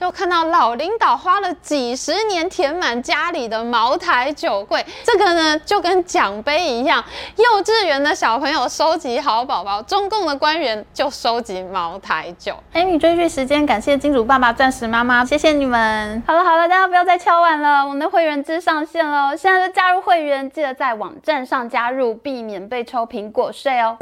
就看到老领导花了几十年填满家里的茅台酒柜，这个呢就跟奖杯一样。幼稚园的小朋友收集好宝宝，中共的官员就收集茅台酒。Amy 追剧时间，感谢金主爸爸、钻石妈妈，谢谢你们。好了好了，大家不要再敲碗了，我们的会员制上线了，现在就加入会员，记得在网站上加入，避免被抽苹果税哦。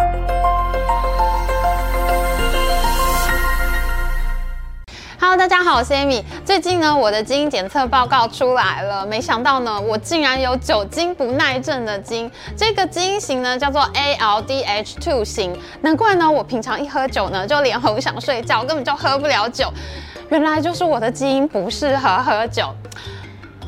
Hello，大家好，我是 Amy。最近呢，我的基因检测报告出来了，没想到呢，我竟然有酒精不耐症的基因。这个基因型呢，叫做 ALDH2 型。难怪呢，我平常一喝酒呢，就脸红想睡觉，根本就喝不了酒。原来就是我的基因不适合喝酒。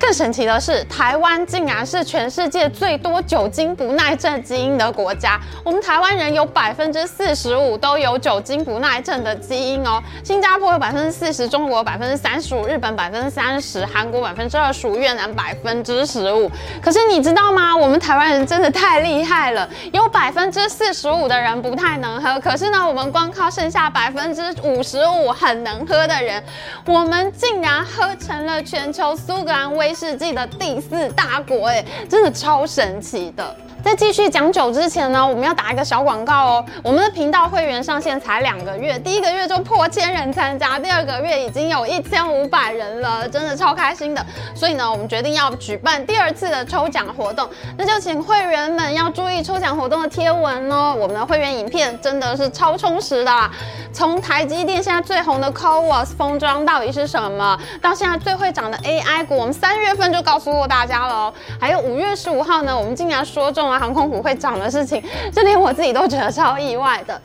更神奇的是，台湾竟然是全世界最多酒精不耐症基因的国家。我们台湾人有百分之四十五都有酒精不耐症的基因哦。新加坡有百分之四十，中国百分之三十五，日本百分之三十，韩国百分之二十五，越南百分之十五。可是你知道吗？我们台湾人真的太厉害了，有百分之四十五的人不太能喝，可是呢，我们光靠剩下百分之五十五很能喝的人，我们竟然喝成了全球苏格兰威世纪的第四大国，哎，真的超神奇的。在继续讲酒之前呢，我们要打一个小广告哦。我们的频道会员上线才两个月，第一个月就破千人参加，第二个月已经有一千五百人了，真的超开心的。所以呢，我们决定要举办第二次的抽奖活动，那就请会员们要注意抽奖活动的贴文哦。我们的会员影片真的是超充实的，从台积电现在最红的 CoWoS 封装到底是什么，到现在最会涨的 AI 股，我们三月份就告诉过大家了哦。还有五月十五号呢，我们竟然说中。航空股会涨的事情，这连我自己都觉得超意外的。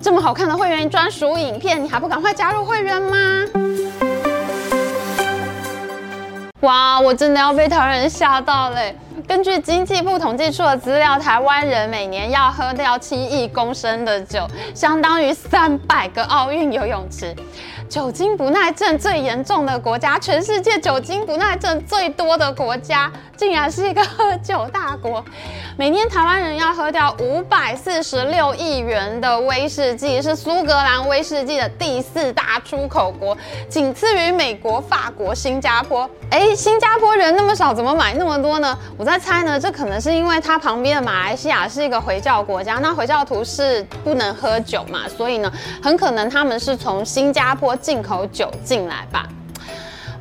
这么好看的会员专属影片，你还不赶快加入会员吗？哇，我真的要被台湾人吓到嘞！根据经济部统计处的资料，台湾人每年要喝掉七亿公升的酒，相当于三百个奥运游泳池。酒精不耐症最严重的国家，全世界酒精不耐症最多的国家，竟然是一个喝酒大国。每年台湾人要喝掉五百四十六亿元的威士忌，是苏格兰威士忌的第四大出口国，仅次于美国、法国、新加坡。哎，新加坡人那么少，怎么买那么多呢？我在猜呢，这可能是因为它旁边的马来西亚是一个回教国家，那回教徒是不能喝酒嘛，所以呢，很可能他们是从新加坡。进口酒进来吧。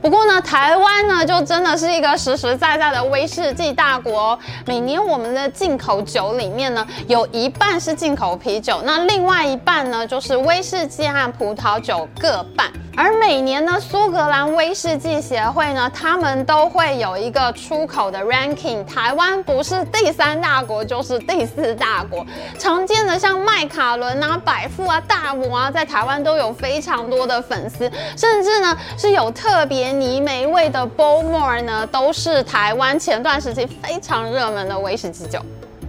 不过呢，台湾呢就真的是一个实实在在的威士忌大国哦。每年我们的进口酒里面呢，有一半是进口啤酒，那另外一半呢就是威士忌和葡萄酒各半。而每年呢，苏格兰威士忌协会呢，他们都会有一个出口的 ranking，台湾不是第三大国就是第四大国。常见的像麦卡伦啊、百富啊、大摩啊，在台湾都有非常多的粉丝，甚至呢是有特别泥煤味的 Bowmore 呢，都是台湾前段时期非常热门的威士忌酒。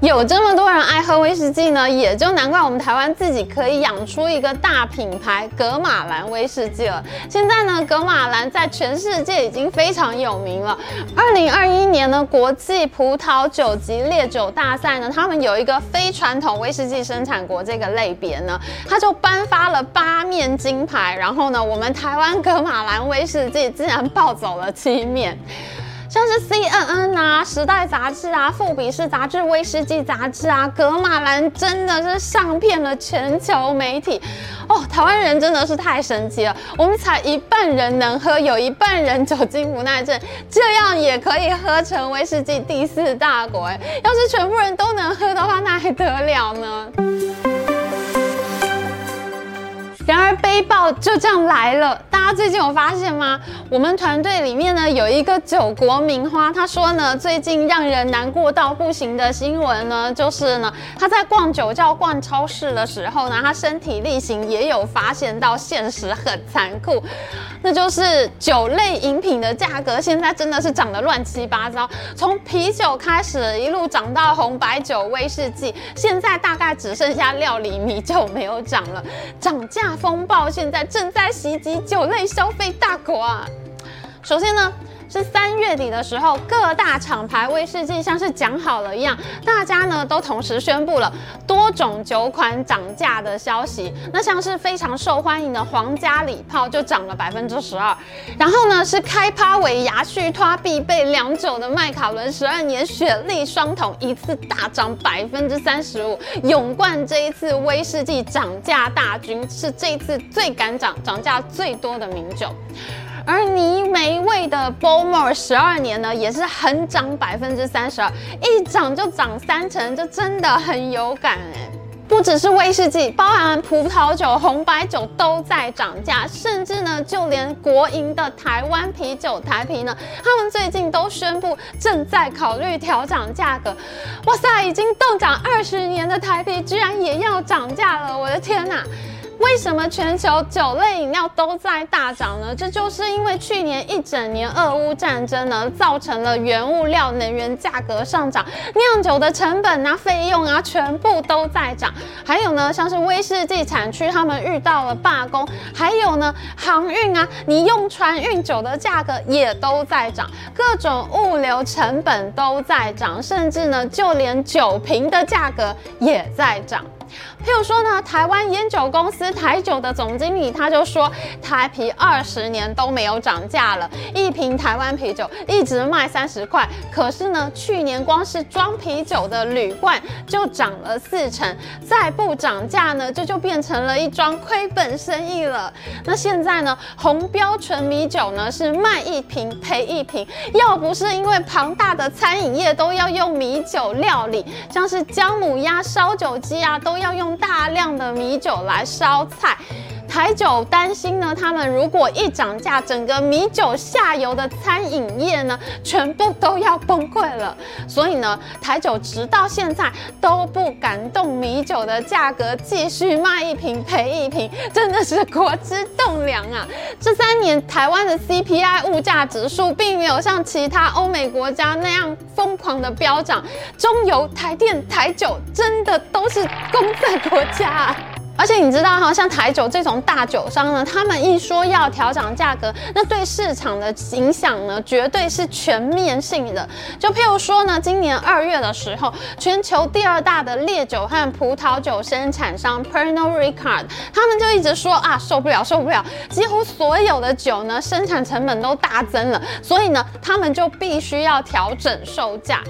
有这么多人爱喝威士忌呢，也就难怪我们台湾自己可以养出一个大品牌——格玛兰威士忌了。现在呢，格玛兰在全世界已经非常有名了。二零二一年呢，国际葡萄酒及烈酒大赛呢，他们有一个非传统威士忌生产国这个类别呢，他就颁发了八面金牌，然后呢，我们台湾格玛兰威士忌竟然抱走了七面。像是 CNN 啊、时代杂志啊、富比士杂志、威士忌杂志啊，格玛兰真的是上遍了全球媒体哦。台湾人真的是太神奇了，我们才一半人能喝，有一半人酒精不耐症，这样也可以喝成威士忌第四大国哎。要是全部人都能喝的话，那还得了呢？然而悲报就这样来了，大家最近有发现吗？我们团队里面呢有一个酒国名花，他说呢，最近让人难过到不行的新闻呢，就是呢他在逛酒窖、逛超市的时候呢，他身体力行也有发现到现实很残酷，那就是酒类饮品的价格现在真的是涨得乱七八糟，从啤酒开始一路涨到红白酒、威士忌，现在大概只剩下料理米酒没有涨了，涨价风暴现在正在袭击酒类消费大国啊！首先呢，是三月底的时候，各大厂牌威士忌像是讲好了一样，大家呢都同时宣布了多种酒款涨价的消息。那像是非常受欢迎的皇家礼炮就涨了百分之十二，然后呢是开趴尾牙续托必备良酒的麦卡伦十二年雪莉双桶一次大涨百分之三十五，勇冠这一次威士忌涨价大军，是这一次最敢涨、涨价最多的名酒。而泥煤味的 Bowmore 十二年呢，也是横涨百分之三十二，一涨就涨三成，这真的很有感哎。不只是威士忌，包含葡萄酒、红白酒都在涨价，甚至呢，就连国营的台湾啤酒台啤呢，他们最近都宣布正在考虑调涨价格。哇塞，已经冻涨二十年的台啤居然也要涨价了，我的天哪！为什么全球酒类饮料都在大涨呢？这就是因为去年一整年俄乌战争呢，造成了原物料、能源价格上涨，酿酒的成本啊、费用啊，全部都在涨。还有呢，像是威士忌产区，他们遇到了罢工，还有呢，航运啊，你用船运酒的价格也都在涨，各种物流成本都在涨，甚至呢，就连酒瓶的价格也在涨。譬如说呢，台湾烟酒公司台酒的总经理他就说，台啤二十年都没有涨价了，一瓶台湾啤酒一直卖三十块，可是呢，去年光是装啤酒的铝罐就涨了四成，再不涨价呢，这就，就变成了一桩亏本生意了。那现在呢，红标纯米酒呢是卖一瓶赔一瓶，要不是因为庞大的餐饮业都要用米酒料理，像是姜母鸭、烧酒鸡啊，都要用大量的米酒来烧菜。台酒担心呢，他们如果一涨价，整个米酒下游的餐饮业呢，全部都要崩溃了。所以呢，台酒直到现在都不敢动米酒的价格，继续卖一瓶赔一瓶，真的是国之栋梁啊！这三年台湾的 CPI 物价指数并没有像其他欧美国家那样疯狂的飙涨，中油、台电、台酒真的都是公债国家啊。而且你知道哈，像台酒这种大酒商呢，他们一说要调涨价格，那对市场的影响呢，绝对是全面性的。就譬如说呢，今年二月的时候，全球第二大的烈酒和葡萄酒生产商 Pernod Ricard，他们就一直说啊，受不了，受不了，几乎所有的酒呢，生产成本都大增了，所以呢，他们就必须要调整售价。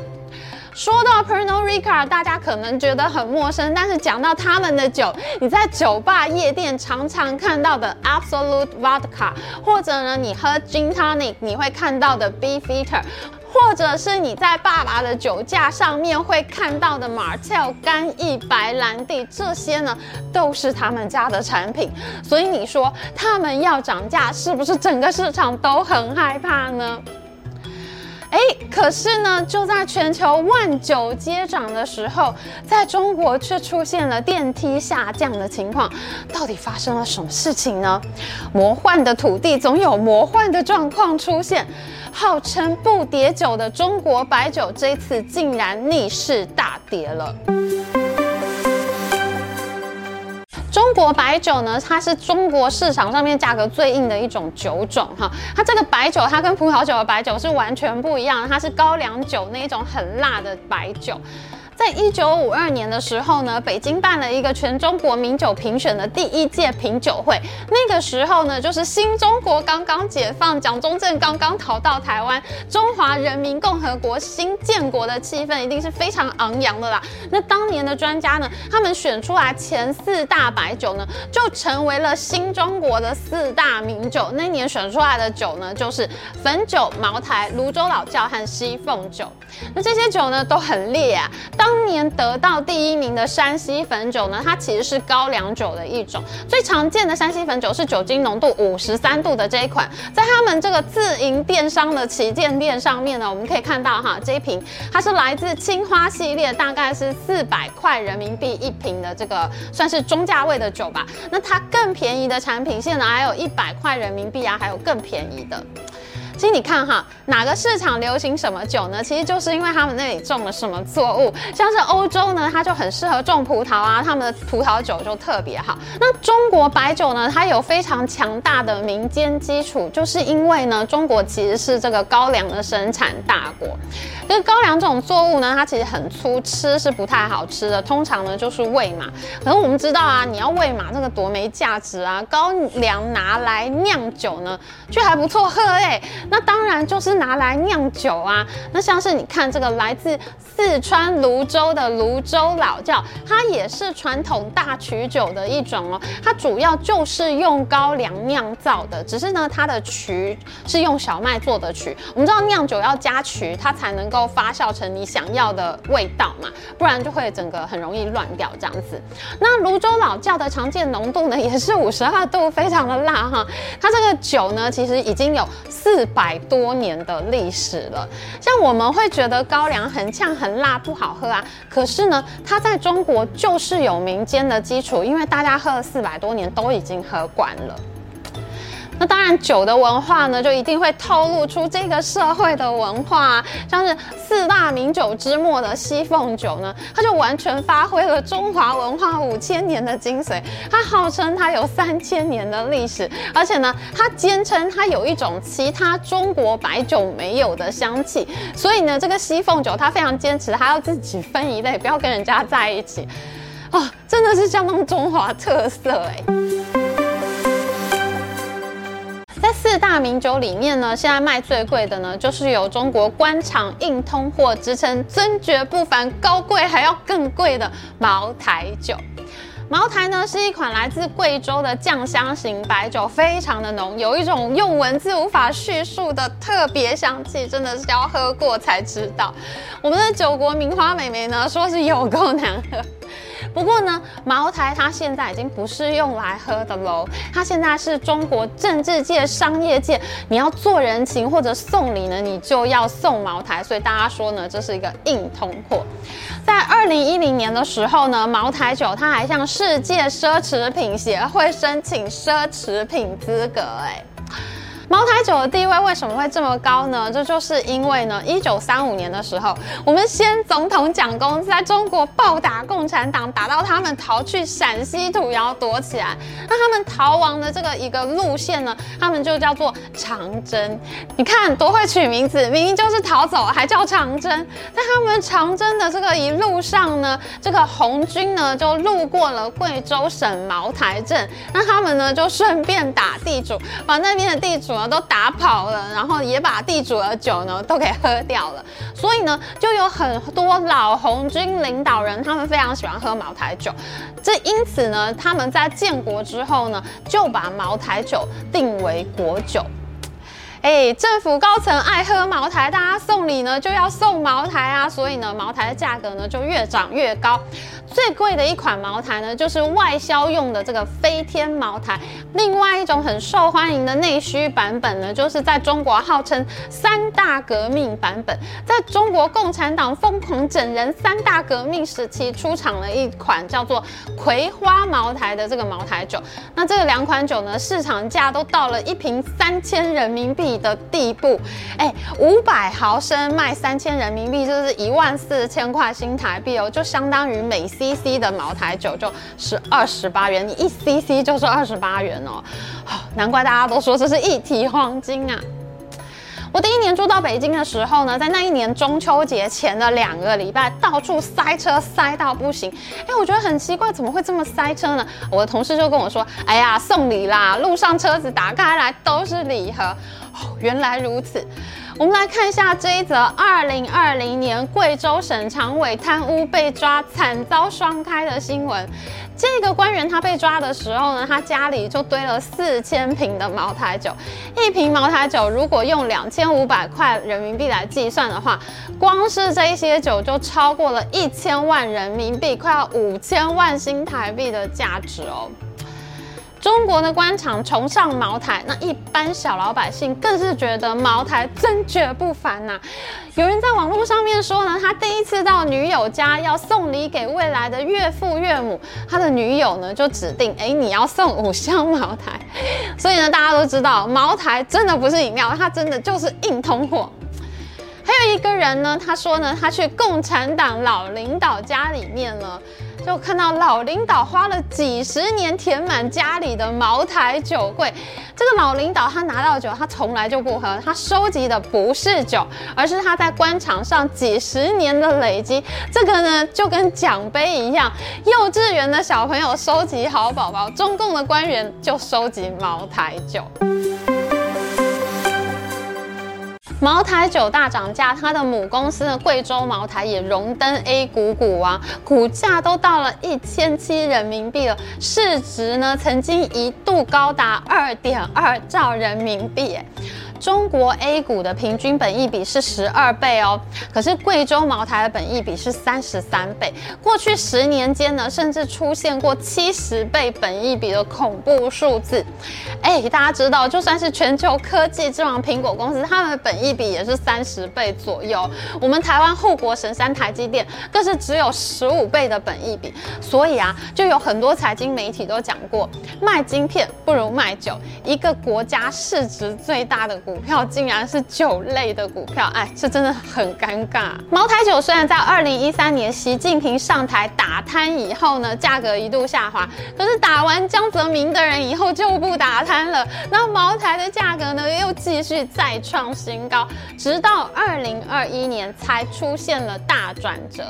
说到 Pernod Ricard，大家可能觉得很陌生，但是讲到他们的酒，你在酒吧、夜店常常看到的 Absolute Vodka，或者呢，你喝 Gin Tonic，你会看到的 Beefeater，或者是你在爸爸的酒架上面会看到的 Martell 干邑白兰地，这些呢都是他们家的产品。所以你说他们要涨价，是不是整个市场都很害怕呢？哎，可是呢，就在全球万九接涨的时候，在中国却出现了电梯下降的情况。到底发生了什么事情呢？魔幻的土地总有魔幻的状况出现，号称不跌酒的中国白酒，这次竟然逆势大跌了。国白酒呢，它是中国市场上面价格最硬的一种酒种哈。它这个白酒，它跟葡萄酒的白酒是完全不一样，它是高粱酒那一种很辣的白酒。在一九五二年的时候呢，北京办了一个全中国名酒评选的第一届品酒会。那个时候呢，就是新中国刚刚解放，蒋中正刚刚逃到台湾，中华人民共和国新建国的气氛一定是非常昂扬的啦。那当年的专家呢，他们选出来前四大白酒呢，就成为了新中国的四大名酒。那年选出来的酒呢，就是汾酒、茅台、泸州老窖和西凤酒。那这些酒呢，都很烈啊。当当年得到第一名的山西汾酒呢，它其实是高粱酒的一种。最常见的山西汾酒是酒精浓度五十三度的这一款，在他们这个自营电商的旗舰店上面呢，我们可以看到哈，这一瓶它是来自青花系列，大概是四百块人民币一瓶的这个算是中价位的酒吧。那它更便宜的产品线呢，还有一百块人民币啊，还有更便宜的。其实你看哈，哪个市场流行什么酒呢？其实就是因为他们那里种了什么作物。像是欧洲呢，它就很适合种葡萄啊，他们的葡萄酒就特别好。那中国白酒呢，它有非常强大的民间基础，就是因为呢，中国其实是这个高粱的生产大国。这个高粱这种作物呢，它其实很粗，吃是不太好吃的，通常呢就是喂马。可是我们知道啊，你要喂马这个多没价值啊，高粱拿来酿酒呢，却还不错喝哎。那当然就是拿来酿酒啊。那像是你看这个来自四川泸州的泸州老窖，它也是传统大曲酒的一种哦。它主要就是用高粱酿造的，只是呢它的曲是用小麦做的曲。我们知道酿酒要加曲，它才能够发酵成你想要的味道嘛，不然就会整个很容易乱掉这样子。那泸州老窖的常见浓度呢，也是五十二度，非常的辣哈。它这个酒呢，其实已经有四百多年的历史了。像我们会觉得高粱很呛很辣不好喝啊，可是呢，它在中国就是有民间的基础，因为大家喝了四百多年都已经喝惯了。那当然，酒的文化呢，就一定会透露出这个社会的文化。像是四大名酒之末的西凤酒呢，它就完全发挥了中华文化五千年的精髓。它号称它有三千年的历史，而且呢，它坚称它有一种其他中国白酒没有的香气。所以呢，这个西凤酒它非常坚持，它要自己分一类，不要跟人家在一起。哦，真的是相当中华特色哎。在四大名酒里面呢，现在卖最贵的呢，就是有中国官场硬通货之称、尊爵不凡、高贵还要更贵的茅台酒。茅台呢是一款来自贵州的酱香型白酒，非常的浓，有一种用文字无法叙述的特别香气，真的是要喝过才知道。我们的酒国名花美眉呢，说是有够难喝。不过呢，茅台它现在已经不是用来喝的喽，它现在是中国政治界、商业界，你要做人情或者送礼呢，你就要送茅台，所以大家说呢，这是一个硬通货。在二零一零年的时候呢，茅台酒它还向世界奢侈品协会申请奢侈品资格，哎。茅台酒的地位为什么会这么高呢？这就是因为呢，一九三五年的时候，我们先总统蒋公在中国暴打共产党，打到他们逃去陕西土窑躲起来。那他们逃亡的这个一个路线呢，他们就叫做长征。你看多会取名字，明明就是逃走，还叫长征。在他们长征的这个一路上呢，这个红军呢就路过了贵州省茅台镇，那他们呢就顺便打地主，把那边的地主。都打跑了，然后也把地主的酒呢都给喝掉了，所以呢，就有很多老红军领导人，他们非常喜欢喝茅台酒，这因此呢，他们在建国之后呢，就把茅台酒定为国酒。哎，政府高层爱喝茅台，大家送礼呢就要送茅台啊，所以呢，茅台的价格呢就越涨越高。最贵的一款茅台呢，就是外销用的这个飞天茅台。另外一种很受欢迎的内需版本呢，就是在中国号称三大革命版本。在中国共产党疯狂整人三大革命时期，出厂了一款叫做葵花茅台的这个茅台酒。那这两款酒呢，市场价都到了一瓶三千人民币的地步。哎，五百毫升卖三千人民币，就是一万四千块新台币哦，就相当于每。cc 的茅台酒就是二十八元，你一 cc 就是二十八元哦，难怪大家都说这是一提黄金啊！我第一年住到北京的时候呢，在那一年中秋节前的两个礼拜，到处塞车塞到不行。哎，我觉得很奇怪，怎么会这么塞车呢？我的同事就跟我说：“哎呀，送礼啦，路上车子打开来都是礼盒。” 原来如此。我们来看一下这一则：二零二零年贵州省常委贪污被抓，惨遭双开的新闻。这个官员他被抓的时候呢，他家里就堆了四千瓶的茅台酒。一瓶茅台酒如果用两千五百块人民币来计算的话，光是这些酒就超过了一千万人民币，快要五千万新台币的价值哦。中国的官场崇尚茅台，那一般小老百姓更是觉得茅台真绝不凡呐、有人在网络上面说呢，他第一次到女友家要送礼给未来的岳父岳母，他的女友呢就指定，哎，你要送五箱茅台。所以呢，大家都知道茅台真的不是饮料，它真的就是硬通货。还有一个人呢，他说呢，他去共产党老领导家里面了。就看到老领导花了几十年填满家里的茅台酒柜。这个老领导他拿到酒，他从来就不喝，他收集的不是酒，而是他在官场上几十年的累积。这个呢，就跟奖杯一样，幼稚园的小朋友收集好宝宝，中共的官员就收集茅台酒。茅台酒大涨价，它的母公司呢，贵州茅台也荣登 A 股股王，股价都到了一千七人民币了，市值呢曾经一度高达二点二兆人民币。中国 A 股的平均本益比是十二倍哦，可是贵州茅台的本益比是三十三倍。过去十年间呢，甚至出现过七十倍本益比的恐怖数字。哎，大家知道，就算是全球科技之王苹果公司，他们的本益比也是三十倍左右。我们台湾护国神山台积电更是只有十五倍的本益比。所以啊，就有很多财经媒体都讲过，卖晶片不如卖酒。一个国家市值最大的。股票竟然是酒类的股票，哎，这真的很尴尬。茅台酒虽然在二零一三年习近平上台打贪以后呢，价格一度下滑，可是打完江泽民的人以后就不打贪了，那茅台的价格呢又继续再创新高，直到二零二一年才出现了大转折。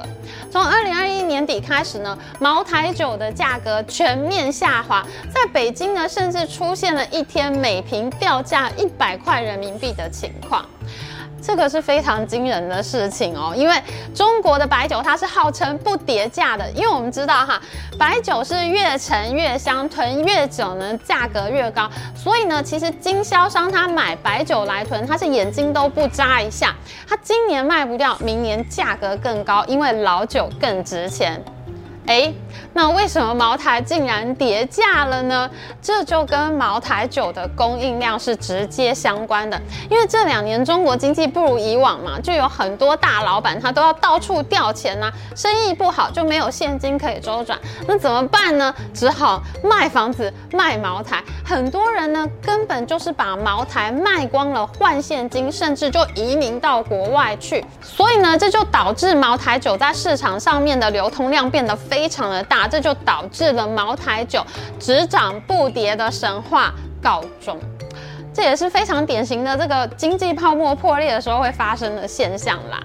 从二零二一年底开始呢，茅台酒的价格全面下滑，在北京呢甚至出现了一天每瓶掉价一百块人民币的情况，这个是非常惊人的事情哦。因为中国的白酒它是号称不跌价的，因为我们知道哈，白酒是越陈越香，囤越久呢价格越高。所以呢，其实经销商他买白酒来囤，他是眼睛都不眨一下。他今年卖不掉，明年价格更高，因为老酒更值钱。哎，那为什么茅台竟然跌价了呢？这就跟茅台酒的供应量是直接相关的。因为这两年中国经济不如以往嘛，就有很多大老板他都要到处调钱呐、生意不好就没有现金可以周转，那怎么办呢？只好卖房子卖茅台。很多人呢根本就是把茅台卖光了换现金，甚至就移民到国外去。所以呢，这就导致茅台酒在市场上面的流通量变得非。非常的大，这就导致了茅台酒只涨不跌的神话告终，这也是非常典型的这个经济泡沫破裂的时候会发生的现象啦。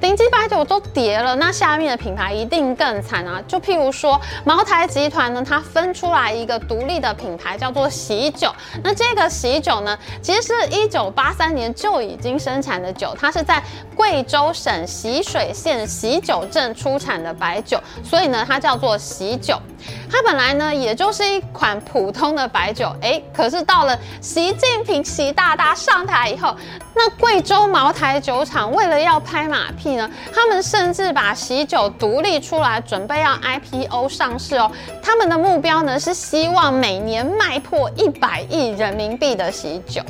顶级白酒都跌了，那下面的品牌一定更惨啊！就譬如说，茅台集团呢，它分出来一个独立的品牌，叫做喜酒。那这个喜酒呢，其实是一九八三年就已经生产的酒，它是在贵州省习水县习酒镇出产的白酒，所以呢，它叫做喜酒。它本来呢，也就是一款普通的白酒，哎，可是到了习近平习大大上台以后，那贵州茅台酒厂为了要拍马屁呢，他们甚至把喜酒独立出来，准备要 IPO 上市哦。他们的目标呢，是希望每年卖破一百亿人民币的喜酒。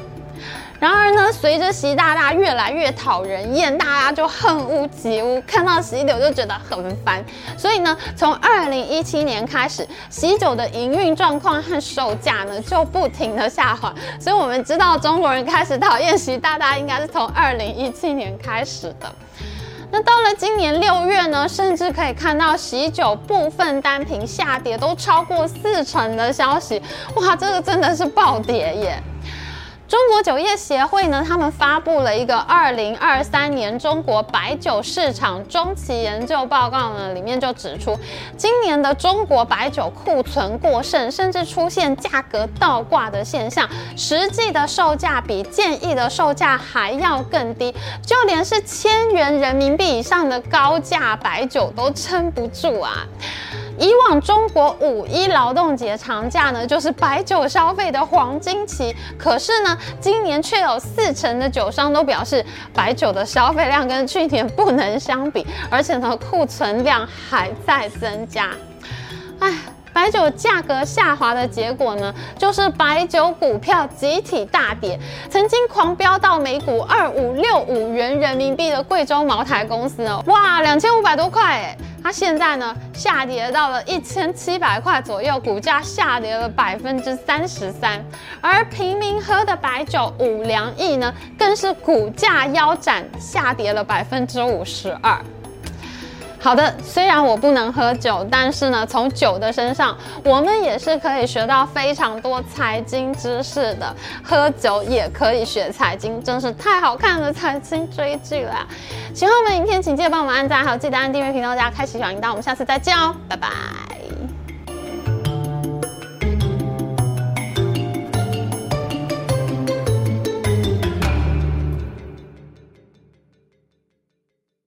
然而呢，随着习大大越来越讨人厌，大家就恨屋及乌，看到喜酒就觉得很烦。所以呢，从二零一七年开始，喜酒的营运状况和售价呢就不停的下滑。所以我们知道中国人开始讨厌习大大，应该是从二零一七年开始的。那到了今年六月呢，甚至可以看到喜酒部分单品下跌都超过四成的消息。哇，这个真的是暴跌耶！中国酒业协会呢，他们发布了一个二零二三年中国白酒市场中期研究报告呢，里面就指出，今年的中国白酒库存过剩，甚至出现价格倒挂的现象，实际的售价比建议的售价还要更低，就连是千元人民币以上的高价白酒都撑不住啊。以往中国五一劳动节长假呢，就是白酒消费的黄金期。可是呢，今年却有四成的酒商都表示，白酒的消费量跟去年不能相比，而且呢，库存量还在增加。唉。白酒价格下滑的结果呢，就是白酒股票集体大跌。曾经狂飙到每股二五六五元人民币的贵州茅台公司呢，哇，两千五百多块哎，它现在呢下跌到了一千七百块左右，股价下跌了百分之三十三。而平民喝的白酒五粮液呢，更是股价腰斩，下跌了百分之五十二。好的，虽然我不能喝酒，但是呢，从酒的身上，我们也是可以学到非常多财经知识的。喝酒也可以学财经，真是太好看了财经追剧了。喜欢我们影片，请记得帮我们按赞，还有记得按订阅频道，加开启小铃铛。我们下次再见哦，拜拜。